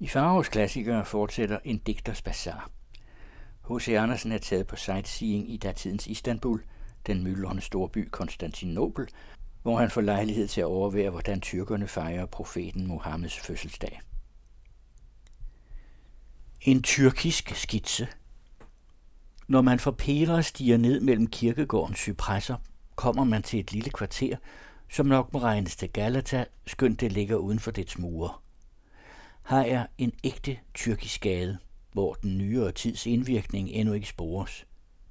I Faros klassikere fortsætter en digters bazar. H.C. Andersen er taget på sightseeing i datidens Istanbul, den myldrende storby Konstantinopel, hvor han får lejlighed til at overvære, hvordan tyrkerne fejrer profeten Mohammeds fødselsdag. En tyrkisk skitse Når man fra Pera stiger ned mellem kirkegårdens cypresser, kommer man til et lille kvarter, som nok må regnes til Galata, skønt det ligger uden for dets mure. Her er en ægte tyrkisk gade, hvor den nyere tids indvirkning endnu ikke spores.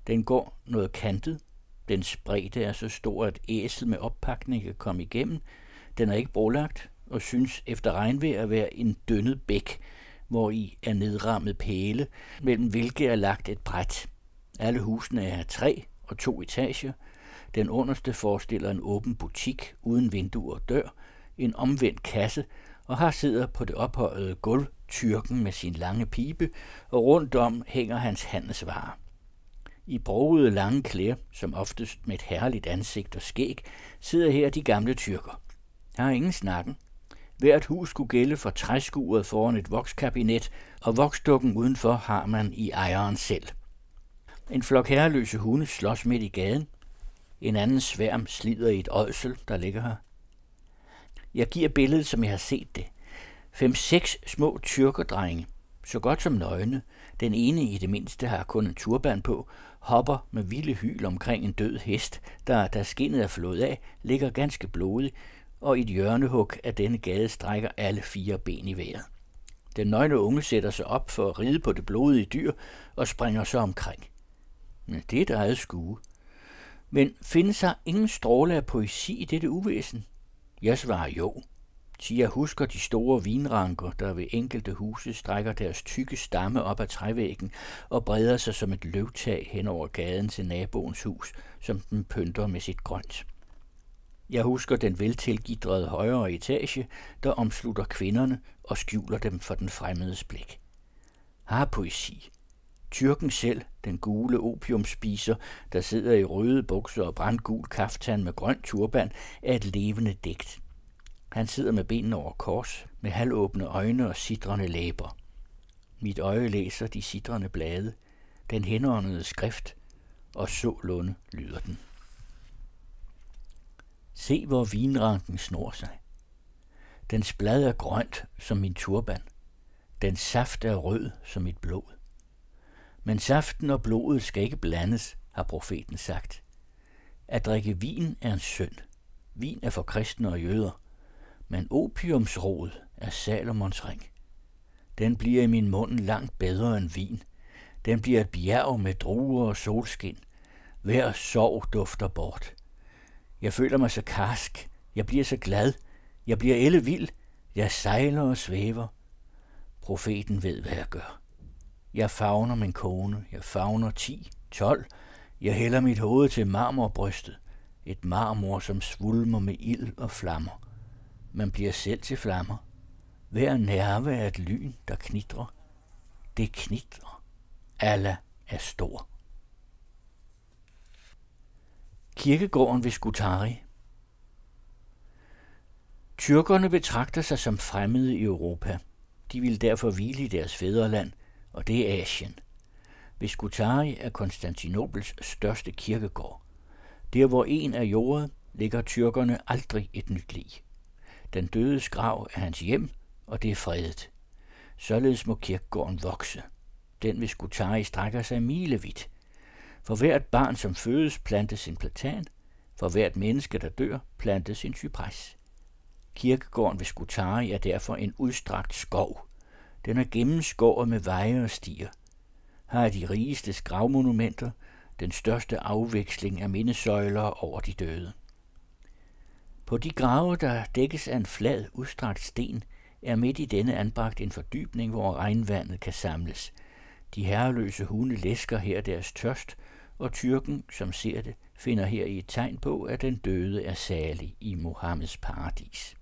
Den går noget kantet, den spredte er så stor, at æsel med oppakning kan komme igennem. Den er ikke brolagt og synes efter regnvejr at være en dønnet bæk, hvor i er nedrammet pæle, mellem hvilke er lagt et bræt. Alle husene er af træ og to etager. Den underste forestiller en åben butik uden vinduer og dør, en omvendt kasse, og her sidder på det ophøjede gulv tyrken med sin lange pibe, og rundt om hænger hans handelsvarer. I brogede lange klæder, som oftest med et herligt ansigt og skæg, sidder her de gamle tyrker. Her er ingen snakken. Hvert hus skulle gælde for træskuret foran et vokskabinet, og voksdukken udenfor har man i ejeren selv. En flok herreløse hunde slås midt i gaden. En anden sværm slider i et ådsel, der ligger her. Jeg giver billedet, som jeg har set det. Fem-seks små tyrkerdrenge, så godt som nøgne, den ene i det mindste har kun en turban på, hopper med vilde hyl omkring en død hest, der, da skinnet er flået af, ligger ganske blodig, og i et hjørnehug af denne gade strækker alle fire ben i vejret. Den nøgne unge sætter sig op for at ride på det blodige dyr og springer så omkring. Men det er et eget skue. Men findes der ingen stråle af poesi i dette uvæsen? Jeg svarer jo. thi jeg husker de store vinranker, der ved enkelte huse strækker deres tykke stamme op ad trævæggen og breder sig som et løvtag hen over gaden til naboens hus, som den pynter med sit grønt. Jeg husker den veltilgidrede højere etage, der omslutter kvinderne og skjuler dem for den fremmedes blik. Har poesi. Tyrken selv, den gule opiumspiser, der sidder i røde bukser og brandgul kaftan med grøn turban, er et levende digt. Han sidder med benene over kors, med halvåbne øjne og sidrende læber. Mit øje læser de sidrende blade, den henåndede skrift, og så lunde lyder den. Se, hvor vinranken snor sig. Dens blad er grønt som min turban. Den saft er rød som mit blod. Men saften og blodet skal ikke blandes, har profeten sagt. At drikke vin er en synd. Vin er for kristne og jøder. Men opiumsrod er Salomons ring. Den bliver i min mund langt bedre end vin. Den bliver et bjerg med druer og solskin. Hver sorg dufter bort. Jeg føler mig så karsk. Jeg bliver så glad. Jeg bliver ellevild. Jeg sejler og svæver. Profeten ved, hvad jeg gør. Jeg favner min kone. Jeg favner 10, 12. Jeg hælder mit hoved til marmorbrystet. Et marmor, som svulmer med ild og flammer. Man bliver selv til flammer. Hver nerve er et lyn, der knitrer. Det knitrer. Allah er stor. Kirkegården ved Skutari Tyrkerne betragter sig som fremmede i Europa. De vil derfor hvile i deres fædreland, og det er Asien. Ved Skutari er Konstantinopels største kirkegård. Der hvor en er jordet, ligger tyrkerne aldrig et nyt lig. Den dødes grav er hans hjem, og det er fredet. Således må kirkegården vokse. Den ved Skutari strækker sig milevidt. For hvert barn, som fødes, plantes en platan. For hvert menneske, der dør, plantes en cypres. Kirkegården ved Skutari er derfor en udstrakt skov. Den er gennemskåret med veje og stier. Her er de rigeste gravmonumenter, den største afveksling af mindesøjler over de døde. På de grave, der dækkes af en flad, udstrakt sten, er midt i denne anbragt en fordybning, hvor regnvandet kan samles. De herreløse hunde læsker her deres tørst, og tyrken, som ser det, finder her i et tegn på, at den døde er salig i Mohammeds paradis.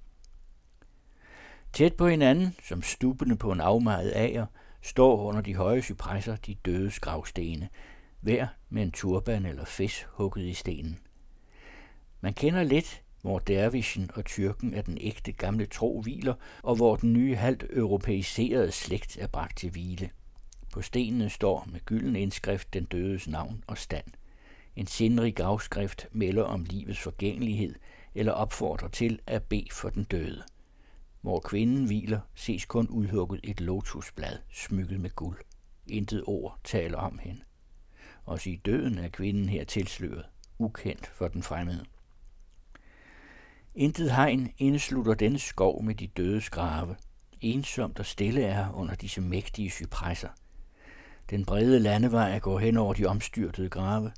Tæt på hinanden, som stubende på en afmejet ager, står under de høje cypresser de døde gravstene, hver med en turban eller fes hugget i stenen. Man kender lidt hvor dervischen og tyrken af den ægte gamle tro hviler, og hvor den nye halvt europæiserede slægt er bragt til hvile. På stenene står med gylden indskrift den dødes navn og stand. En sindrig gravskrift melder om livets forgængelighed eller opfordrer til at bede for den døde. Hvor kvinden hviler, ses kun udhugget et lotusblad smykket med guld. Intet ord taler om hende. Også i døden er kvinden her tilsløret, ukendt for den fremmede. Intet hegn indslutter denne skov med de dødes grave. Ensomt og stille er under disse mægtige cypresser. Den brede landevej går hen over de omstyrtede grave.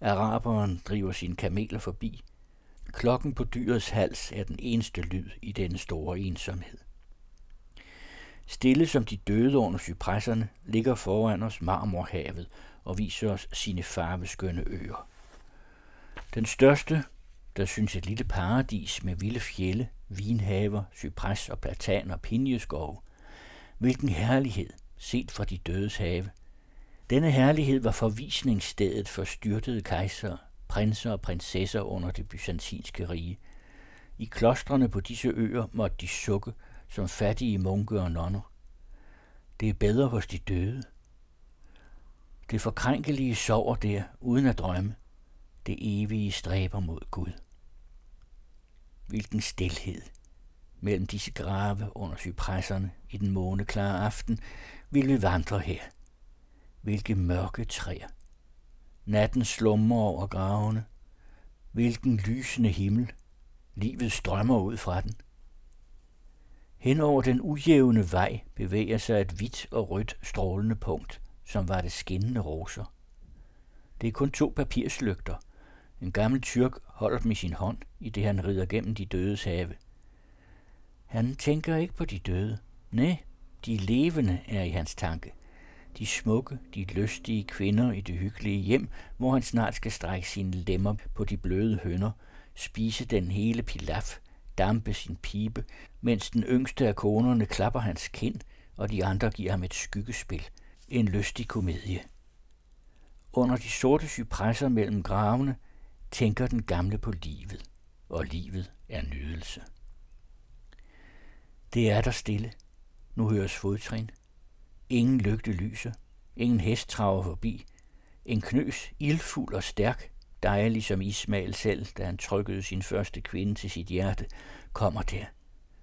Araberen driver sine kameler forbi. Klokken på dyrets hals er den eneste lyd i denne store ensomhed. Stille som de døde under cypresserne ligger foran os marmorhavet og viser os sine farveskønne øer. Den største, der synes et lille paradis med vilde fjelle, vinhaver, cypres og platan og pinjeskov. Hvilken herlighed, set fra de dødes have. Denne herlighed var forvisningsstedet for styrtede kejsere, prinser og prinsesser under det byzantinske rige. I klostrene på disse øer måtte de sukke som fattige munke og nonner. Det er bedre hos de døde. Det forkrænkelige sover der, uden at drømme. Det evige stræber mod Gud. Hvilken stilhed. Mellem disse grave under cypresserne i den måneklare aften vil vi vandre her. Hvilke mørke træer. Natten slummer over gravene. Hvilken lysende himmel. Livet strømmer ud fra den. Hen over den ujævne vej bevæger sig et hvidt og rødt strålende punkt, som var det skinnende roser. Det er kun to papirslygter. En gammel tyrk holder dem i sin hånd, i det han rider gennem de dødes have. Han tænker ikke på de døde. Nej, de levende er i hans tanke. De smukke, de lystige kvinder i det hyggelige hjem, hvor han snart skal strække sine lemmer på de bløde hønder, spise den hele pilaf, dampe sin pibe, mens den yngste af konerne klapper hans kind, og de andre giver ham et skyggespil. En lystig komedie. Under de sorte cypresser mellem gravene tænker den gamle på livet, og livet er nydelse. Det er der stille. Nu høres fodtrin. Ingen lygte lyser. Ingen hest traver forbi. En knøs, ildfuld og stærk, dejlig som Ismail selv, da han trykkede sin første kvinde til sit hjerte, kommer der.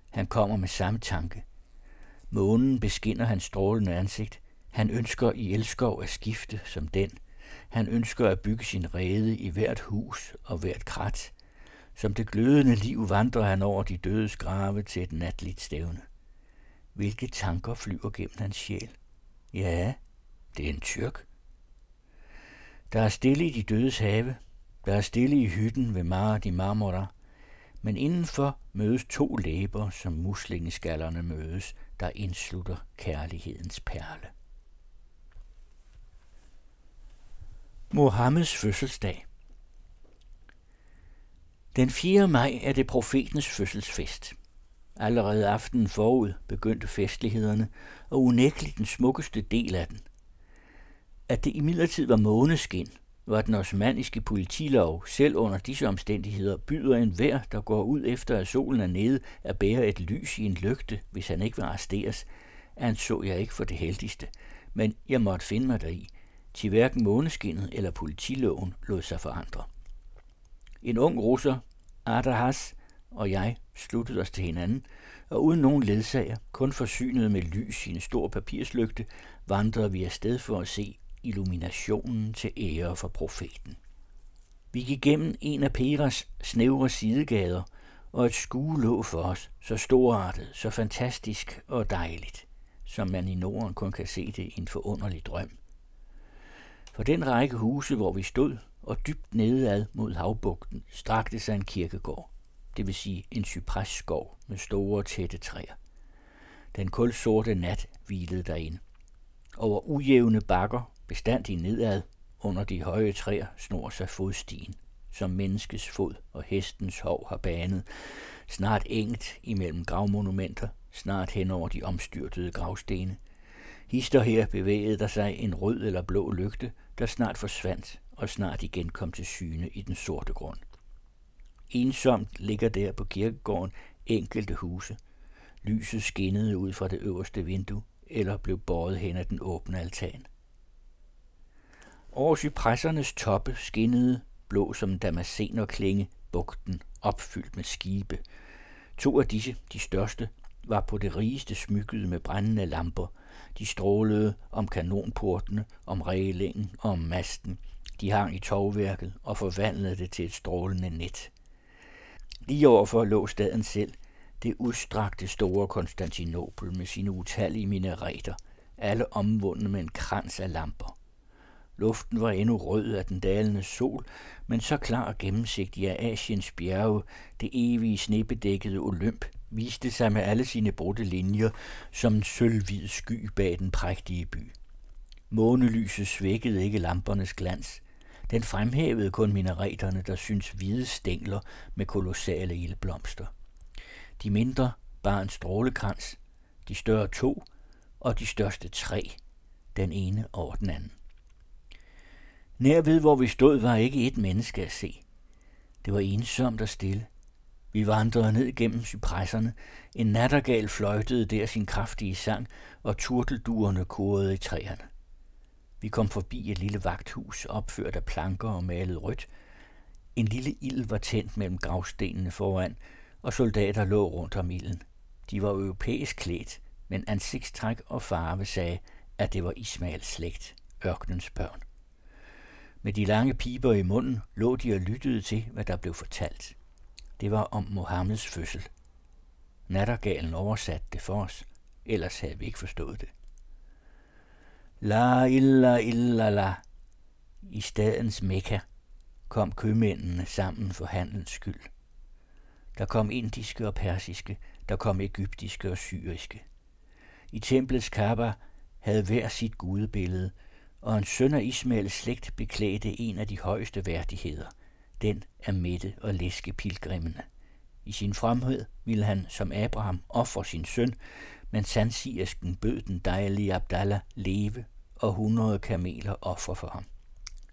Han kommer med samme tanke. Månen beskinner hans strålende ansigt. Han ønsker i elskov at skifte som den. Han ønsker at bygge sin rede i hvert hus og hvert krat. Som det glødende liv vandrer han over de dødes grave til et natligt stævne. Hvilke tanker flyver gennem hans sjæl? Ja, det er en tyrk. Der er stille i de dødes have. Der er stille i hytten ved Mara de Marmora. Men indenfor mødes to læber, som muslingeskallerne mødes, der indslutter kærlighedens perle. Mohammeds fødselsdag Den 4. maj er det profetens fødselsfest. Allerede aftenen forud begyndte festlighederne, og unægteligt den smukkeste del af den. At det imidlertid var måneskin, var den osmaniske politilov selv under disse omstændigheder byder enhver, der går ud efter at solen er nede, at bære et lys i en lygte, hvis han ikke vil arresteres, anså jeg ikke for det heldigste, men jeg måtte finde mig deri, til hverken måneskinnet eller politiloven lod sig forandre. En ung russer, Adahas, og jeg sluttede os til hinanden, og uden nogen ledsager, kun forsynet med lys i en stor papirslygte, vandrede vi afsted for at se illuminationen til ære for profeten. Vi gik gennem en af Peras snævre sidegader, og et skue lå for os, så storartet, så fantastisk og dejligt, som man i Norden kun kan se det i en forunderlig drøm. For den række huse, hvor vi stod, og dybt nedad mod havbugten, strakte sig en kirkegård, det vil sige en cypresskov med store tætte træer. Den kulsorte nat hvilede derinde. Over ujævne bakker bestandig nedad under de høje træer snor sig fodstien, som menneskets fod og hestens hov har banet, snart engt imellem gravmonumenter, snart hen over de omstyrtede gravstene. Hister her bevægede der sig en rød eller blå lygte, der snart forsvandt og snart igen kom til syne i den sorte grund. Ensomt ligger der på kirkegården enkelte huse. Lyset skinnede ud fra det øverste vindue, eller blev båret hen ad den åbne altan. Over cypressernes toppe skinnede, blå som damasenerklinge, bugten opfyldt med skibe. To af disse, de største, var på det rigeste smykket med brændende lamper. De strålede om kanonportene, om reglingen og om masten. De hang i tovværket og forvandlede det til et strålende net. Lige overfor lå staden selv, det udstrakte store Konstantinopel med sine utallige minareter, alle omvundne med en krans af lamper. Luften var endnu rød af den dalende sol, men så klar og gennemsigtig af Asiens bjerge, det evige snebedækkede Olymp, viste sig med alle sine brudte linjer som en sølvhvid sky bag den prægtige by. Månelyset svækkede ikke lampernes glans. Den fremhævede kun minareterne, der synes hvide stængler med kolossale ildblomster. De mindre bar en strålekrans, de større to, og de største tre, den ene over den anden. Nær ved, hvor vi stod, var ikke et menneske at se. Det var ensomt og stille. Vi vandrede ned gennem cypresserne. En nattergal fløjtede der sin kraftige sang, og turtelduerne kurede i træerne. Vi kom forbi et lille vagthus, opført af planker og malet rødt. En lille ild var tændt mellem gravstenene foran, og soldater lå rundt om ilden. De var europæisk klædt, men ansigtstræk og farve sagde, at det var Ismaels slægt, ørkenens børn. Med de lange piber i munden lå de og lyttede til, hvad der blev fortalt. Det var om Mohammeds fødsel. Nattergalen oversatte det for os, ellers havde vi ikke forstået det. La illa illa la. I stadens Mekka kom købmændene sammen for handelens skyld. Der kom indiske og persiske, der kom egyptiske og syriske. I templets Kaaba havde hver sit gudebillede, og en søn af Ismaels slægt beklædte en af de højeste værdigheder, den af Mette og Læske pilgrimmene. I sin fremhed ville han som Abraham ofre sin søn, men sandsigersken bød den dejlige Abdallah leve og hundrede kameler offer for ham.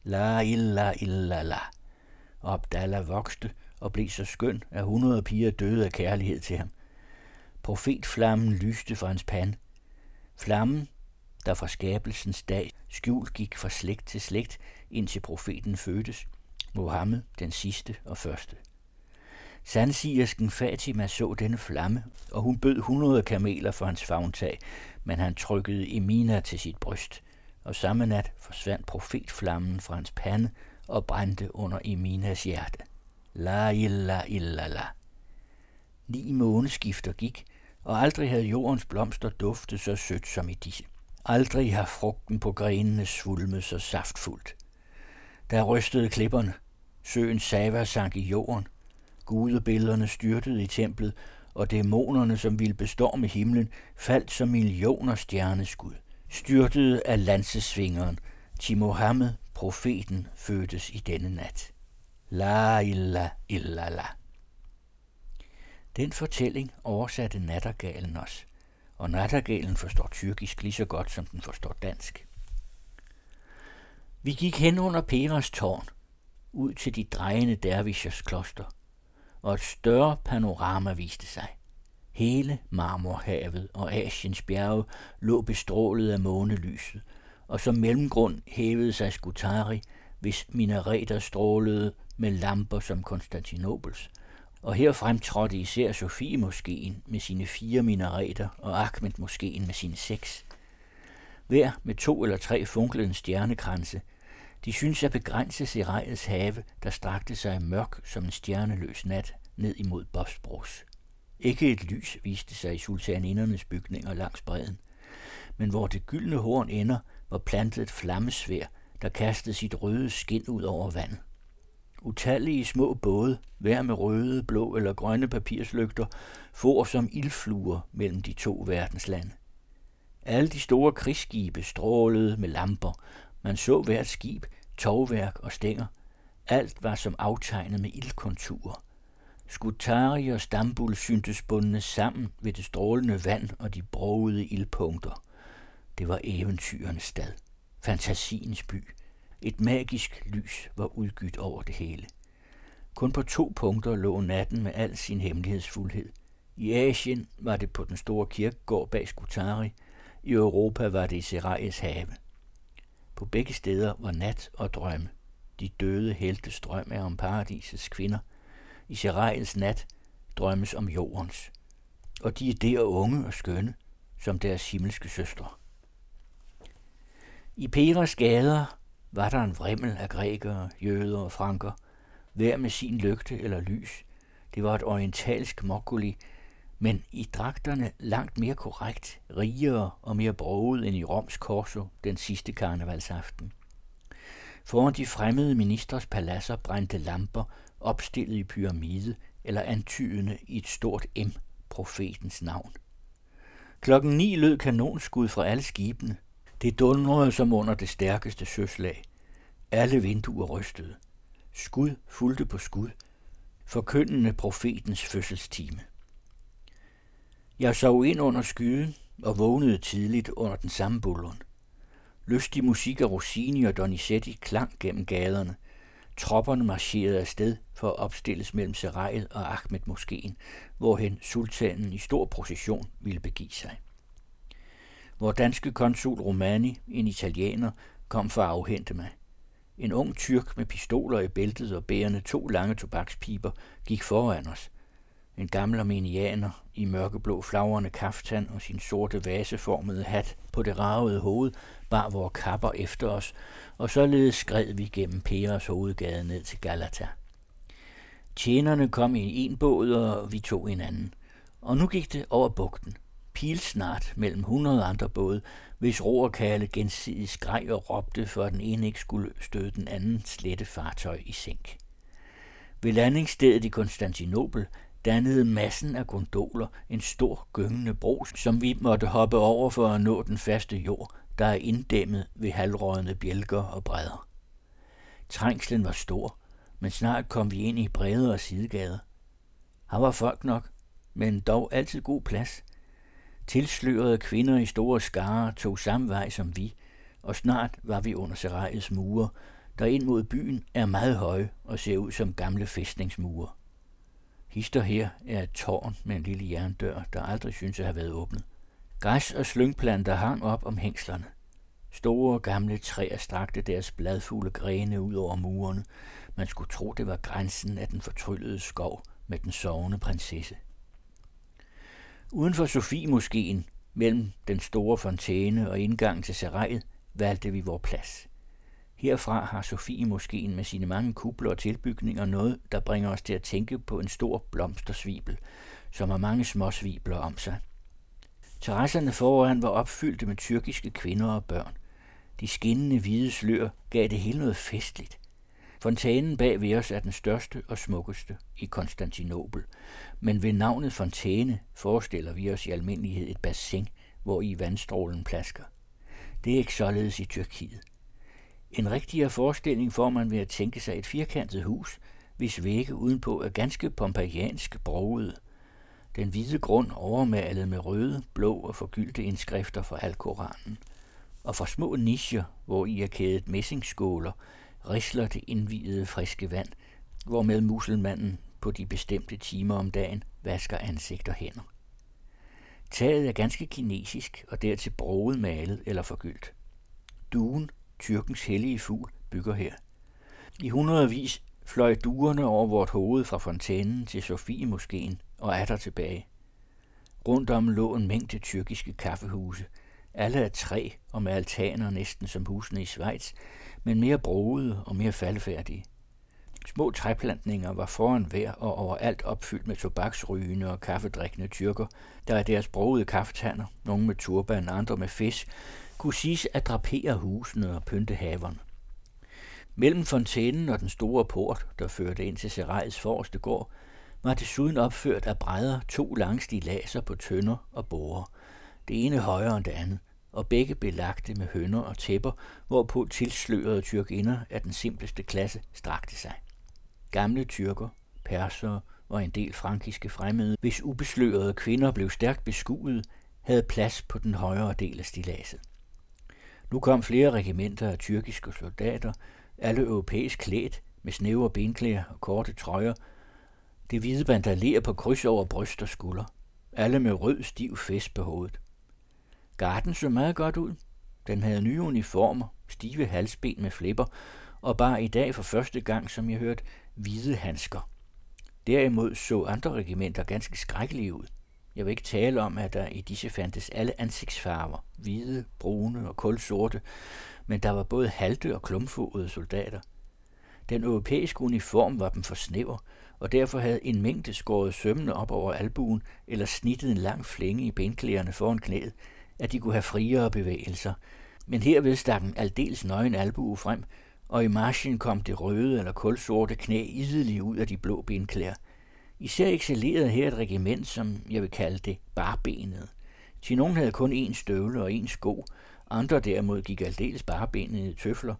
La illa illa la. Og Abdallah vokste og blev så skøn, at hundrede piger døde af kærlighed til ham. Profetflammen lyste fra hans pande. Flammen, der fra skabelsens dag skjult gik fra slægt til slægt, indtil profeten fødtes, Mohammed den sidste og første. Sandsigersken Fatima så denne flamme, og hun bød hundrede kameler for hans favntag, men han trykkede Emina til sit bryst, og samme nat forsvandt profetflammen fra hans pande og brændte under Eminas hjerte. La illa illa la. Ni måneskifter gik, og aldrig havde jordens blomster duftet så sødt som i disse. Aldrig har frugten på grenene svulmet så saftfuldt. Der rystede klipperne. Søen Sava sank i jorden. Gudebillederne styrtede i templet, og dæmonerne, som ville bestorme himlen, faldt som millioner stjerneskud. Styrtede af lansesvingeren, til Mohammed, profeten, fødtes i denne nat. La illa illa la. Den fortælling oversatte nattergalen os og nattergalen forstår tyrkisk lige så godt, som den forstår dansk. Vi gik hen under Peras tårn, ud til de drejende dervishers kloster, og et større panorama viste sig. Hele Marmorhavet og Asiens bjerge lå bestrålet af månelyset, og som mellemgrund hævede sig Skutari, hvis minareter strålede med lamper som Konstantinopels, og her fremtrådte især Sofie-moskeen med sine fire minareter og Ahmed-moskeen med sine seks. Hver med to eller tre funklende stjernekranse. De synes at begrænse Serejets have, der strakte sig mørk som en stjerneløs nat ned imod Bosbros. Ikke et lys viste sig i sultanindernes bygninger langs bredden, men hvor det gyldne horn ender, var plantet et flammesvær, der kastede sit røde skin ud over vandet. Utallige små både, hver med røde, blå eller grønne papirslygter, for som ildfluer mellem de to verdenslande. Alle de store krigsskibe strålede med lamper. Man så hvert skib, tovværk og stænger. Alt var som aftegnet med ildkonturer. Skutari og Stambul syntes bundne sammen ved det strålende vand og de brogede ildpunkter. Det var eventyrens stad, fantasiens by – et magisk lys var udgydt over det hele. Kun på to punkter lå natten med al sin hemmelighedsfuldhed. I Asien var det på den store kirkegård bag Skutari, i Europa var det i Serajes have. På begge steder var nat og drømme. De døde helte strøm er om paradisets kvinder. I Serajens nat drømmes om jordens. Og de er der unge og skønne, som deres himmelske søstre. I Peras gader var der en vrimmel af grækere, jøder og franker, hver med sin lygte eller lys. Det var et orientalsk mokuli, men i dragterne langt mere korrekt, rigere og mere broget end i Roms Korso den sidste karnevalsaften. Foran de fremmede ministers paladser brændte lamper, opstillet i pyramide eller antydende i et stort M, profetens navn. Klokken ni lød kanonskud fra alle skibene. Det dundrede som under det stærkeste søslag. Alle vinduer rystede. Skud fulgte på skud, forkyndende profetens fødselstime. Jeg sov ind under skyden og vågnede tidligt under den samme bulleren. Lystig musik af Rossini og Donizetti klang gennem gaderne. Tropperne marcherede afsted for at opstilles mellem Serail og Ahmed Moskeen, hvorhen sultanen i stor procession ville begive sig. Vores danske konsul Romani, en italiener, kom for at afhente mig. En ung tyrk med pistoler i bæltet og bærende to lange tobakspiber gik foran os – en gammel armenianer i mørkeblå flagrende kaftan og sin sorte vaseformede hat på det ragede hoved bar vores kapper efter os, og således skred vi gennem Peres hovedgade ned til Galata. Tjenerne kom i en båd, og vi tog en anden. Og nu gik det over bugten. Pilsnart mellem hundrede andre både, hvis roerkale gensidigt skreg og råbte, for at den ene ikke skulle støde den anden slette fartøj i sænk. Ved landingsstedet i Konstantinopel dannede massen af gondoler en stor gyngende bro, som vi måtte hoppe over for at nå den faste jord, der er inddæmmet ved halvrådende bjælker og bredder. Trængslen var stor, men snart kom vi ind i bredere sidegader. Her var folk nok, men dog altid god plads. Tilslørede kvinder i store skarer tog samme vej som vi, og snart var vi under Serajets mure, der ind mod byen er meget høje og ser ud som gamle fæstningsmure. Hister her er et tårn med en lille jerndør, der aldrig synes at have været åbnet. Græs og slyngplanter hang op om hængslerne. Store gamle træer strakte deres bladfulde grene ud over murene. Man skulle tro, det var grænsen af den fortryllede skov med den sovende prinsesse. Uden for Sofie-moskeen, mellem den store fontæne og indgangen til Serajet, valgte vi vores plads. Herfra har Sofie Moskeen med sine mange kubler og tilbygninger noget, der bringer os til at tænke på en stor blomstersvibel, som har mange små svibler om sig. Terrasserne foran var opfyldte med tyrkiske kvinder og børn. De skinnende hvide slør gav det hele noget festligt. Fontænen bag ved os er den største og smukkeste i Konstantinopel, men ved navnet fontæne forestiller vi os i almindelighed et bassin, hvor i vandstrålen plasker. Det er ikke således i Tyrkiet. En rigtigere forestilling får man ved at tænke sig et firkantet hus, hvis vægge udenpå er ganske pompeiansk broget. Den hvide grund overmalet med røde, blå og forgyldte indskrifter fra Alkoranen. Og for små nischer, hvor i er kædet messingskåler, risler det indvidede friske vand, hvormed muselmanden på de bestemte timer om dagen vasker ansigt og hænder. Taget er ganske kinesisk og dertil broget malet eller forgyldt. Duen Tyrkens hellige fugl bygger her. I hundredvis fløj duerne over vort hoved fra fontænen til Sofiemoskeen og er der tilbage. Rundt om lå en mængde tyrkiske kaffehuse, alle af træ og med altaner næsten som husene i Schweiz, men mere brogede og mere faldfærdige. Små træplantninger var foran hver og overalt opfyldt med tobaksrygende og kaffedrikkende tyrker, der er deres brogede kaffetander, nogle med turban, andre med fisk, kunne siges at drapere husene og pynte haverne. Mellem fontænen og den store port, der førte ind til Serajets forreste gård, var desuden opført af brædder to lange stilaser på tønder og borer, det ene højere end det andet, og begge belagte med hønder og tæpper, hvorpå tilslørede tyrkinder af den simpleste klasse strakte sig. Gamle tyrker, persere og en del frankiske fremmede, hvis ubeslørede kvinder blev stærkt beskuet, havde plads på den højere del af stilaset. Nu kom flere regimenter af tyrkiske soldater, alle europæisk klædt, med snævre benklæder og korte trøjer. Det hvide bandalerer på kryds over bryst og skulder. Alle med rød, stiv fest på hovedet. Garden så meget godt ud. Den havde nye uniformer, stive halsben med flipper, og bar i dag for første gang, som jeg hørte, hvide handsker. Derimod så andre regimenter ganske skrækkelige ud. Jeg vil ikke tale om, at der i disse fandtes alle ansigtsfarver, hvide, brune og kulsorte, men der var både halte og klumfodede soldater. Den europæiske uniform var dem for snæver, og derfor havde en mængde skåret sømmene op over albuen eller snittet en lang flænge i benklæderne foran knæet, at de kunne have friere bevægelser. Men herved stak en aldeles nøgen albue frem, og i marchen kom det røde eller kulsorte knæ idelig ud af de blå benklæder. Især excellerede her et regiment, som jeg vil kalde det barbenet. Til nogen havde kun én støvle og én sko, andre derimod gik aldeles barbenet i tøfler,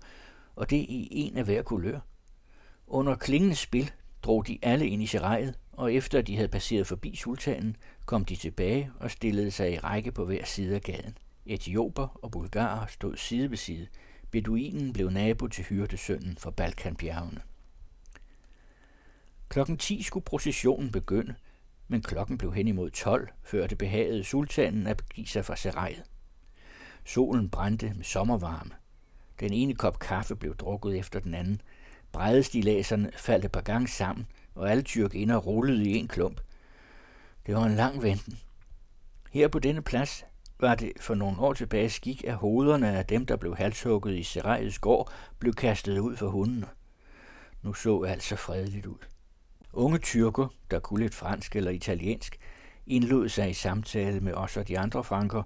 og det i en af hver kulør. Under klingende spil drog de alle ind i serajet, og efter de havde passeret forbi sultanen, kom de tilbage og stillede sig i række på hver side af gaden. Etioper og bulgarer stod side ved side. Beduinen blev nabo til hyrdesønnen fra Balkanbjergene. Klokken 10 skulle processionen begynde, men klokken blev hen imod 12, før det behagede sultanen at begive sig fra serajet. Solen brændte med sommervarme. Den ene kop kaffe blev drukket efter den anden. Bredestilæserne faldt et par gange sammen, og alle tyrkinder rullede i en klump. Det var en lang venten. Her på denne plads var det for nogle år tilbage skik, at hovederne af dem, der blev halshugget i Serajets gård, blev kastet ud for hundene. Nu så alt så fredeligt ud. Unge tyrker, der kunne lidt fransk eller italiensk, indlod sig i samtale med os og de andre franker,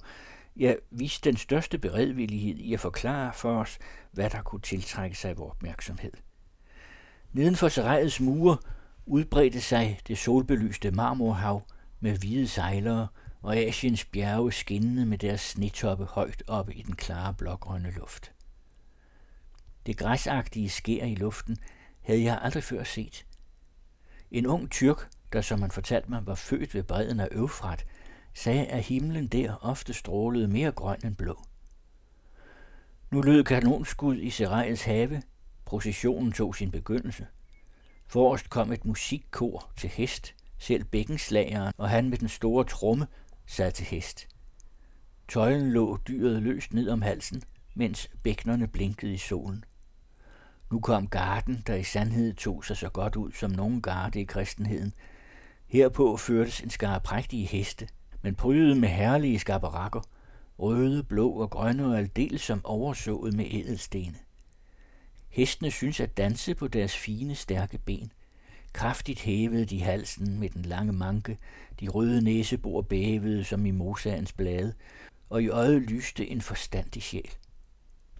ja, viste den største beredvillighed i at forklare for os, hvad der kunne tiltrække sig vores opmærksomhed. Neden for serejets mure udbredte sig det solbelyste marmorhav med hvide sejlere og Asiens bjerge skinnende med deres snetoppe højt oppe i den klare blågrønne luft. Det græsagtige skær i luften havde jeg aldrig før set. En ung tyrk, der som man fortalte mig var født ved bredden af Øvfrat, sagde, at himlen der ofte strålede mere grøn end blå. Nu lød kanonskud i Serajets have. Processionen tog sin begyndelse. Forrest kom et musikkor til hest. Selv bækkenslageren og han med den store tromme sad til hest. Tøjlen lå dyret løst ned om halsen, mens bæknerne blinkede i solen. Nu kom garden, der i sandhed tog sig så godt ud som nogen garde i kristenheden. Herpå førtes en skare prægtige heste, men prydet med herlige skaberakker, røde, blå og grønne og aldeles som oversået med ædelstene. Hestene synes at danse på deres fine, stærke ben. Kraftigt hævede de halsen med den lange manke, de røde næsebor bævede som i mosaens blade, og i øjet lyste en forstandig sjæl.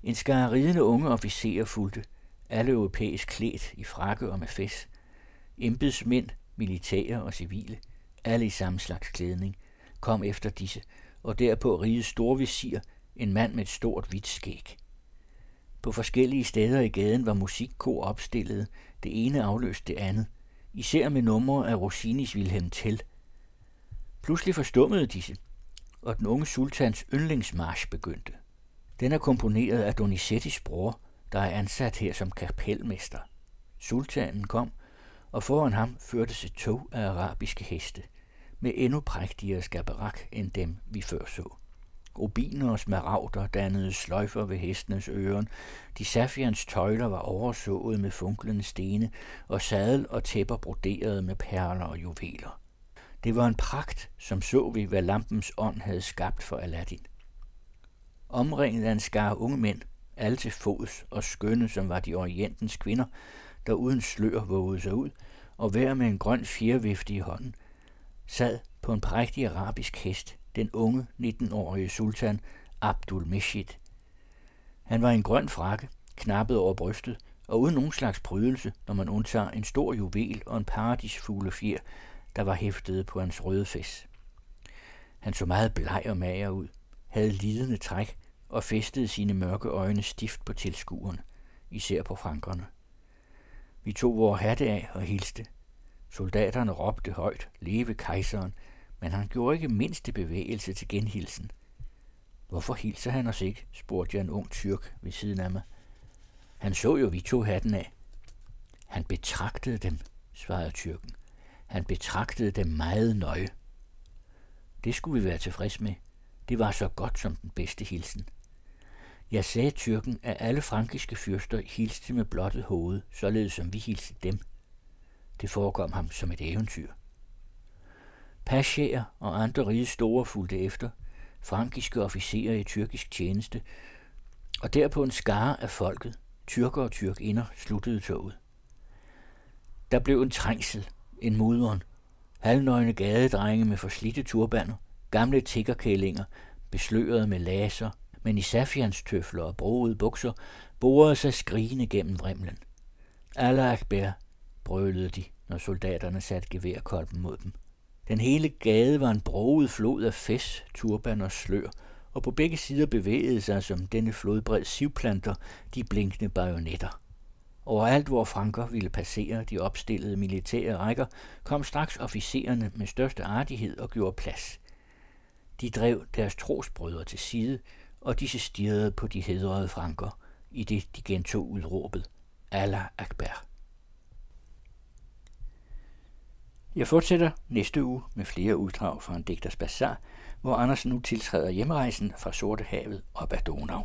En skare ridende unge officerer fulgte, alle europæisk klædt i frakke og med fæs. Embedsmænd, militære og civile, alle i samme slags klædning, kom efter disse, og derpå rige storvisir, en mand med et stort hvidt skæg. På forskellige steder i gaden var musikkor opstillet, det ene afløste det andet, især med numre af Rossinis Wilhelm Tell. Pludselig forstummede disse, og den unge sultans yndlingsmarsch begyndte. Den er komponeret af Donizettis bror, der er ansat her som kapelmester. Sultanen kom, og foran ham førtes et tog af arabiske heste, med endnu prægtigere skaberak end dem, vi før så. Rubiner og smaragder dannede sløjfer ved hestenes øren. De safians tøjler var oversået med funklende stene, og sadel og tæpper broderet med perler og juveler. Det var en pragt, som så vi, hvad lampens ånd havde skabt for Aladdin. Omringet af en skar unge mænd, alle til fods og skønne, som var de orientens kvinder, der uden slør vågede sig ud, og hver med en grøn fjervifte i hånden, sad på en prægtig arabisk hest den unge 19-årige sultan Abdul Meshid. Han var en grøn frakke, knappet over brystet, og uden nogen slags prydelse, når man undtager en stor juvel og en paradisfugle fjer, der var hæftet på hans røde fes. Han så meget bleg og mager ud, havde lidende træk og festede sine mørke øjne stift på tilskuerne, især på frankerne. Vi tog vores hatte af og hilste. Soldaterne råbte højt, leve kejseren, men han gjorde ikke mindste bevægelse til genhilsen. Hvorfor hilser han os ikke, spurgte jeg en ung tyrk ved siden af mig. Han så jo, vi tog hatten af. Han betragtede dem, svarede tyrken. Han betragtede dem meget nøje. Det skulle vi være tilfreds med. Det var så godt som den bedste hilsen. Jeg sagde tyrken, at alle frankiske fyrster hilste med blottet hoved, således som vi hilste dem. Det forekom ham som et eventyr. Pascher og andre rige store fulgte efter, frankiske officerer i tyrkisk tjeneste, og derpå en skare af folket, tyrker og tyrkinder, sluttede toget. Der blev en trængsel, en mudren, halvnøgne gadedrenge med forslidte turbaner, gamle tiggerkællinger, besløret med laser, men i safianstøfler og broede bukser, borede sig skrigende gennem vrimlen. Allah Akbar, brølede de, når soldaterne satte geværkolben mod dem. Den hele gade var en broget flod af fes, turban og slør, og på begge sider bevægede sig som denne flodbred sivplanter de blinkende bajonetter. Overalt, hvor franker ville passere de opstillede militære rækker, kom straks officererne med største artighed og gjorde plads. De drev deres trosbrødre til side, og disse stirrede på de hedrede franker, i det de gentog udråbet Allah Akbar. Jeg fortsætter næste uge med flere uddrag fra en digters bazar, hvor Anders nu tiltræder hjemrejsen fra Sorte Havet op ad Donau.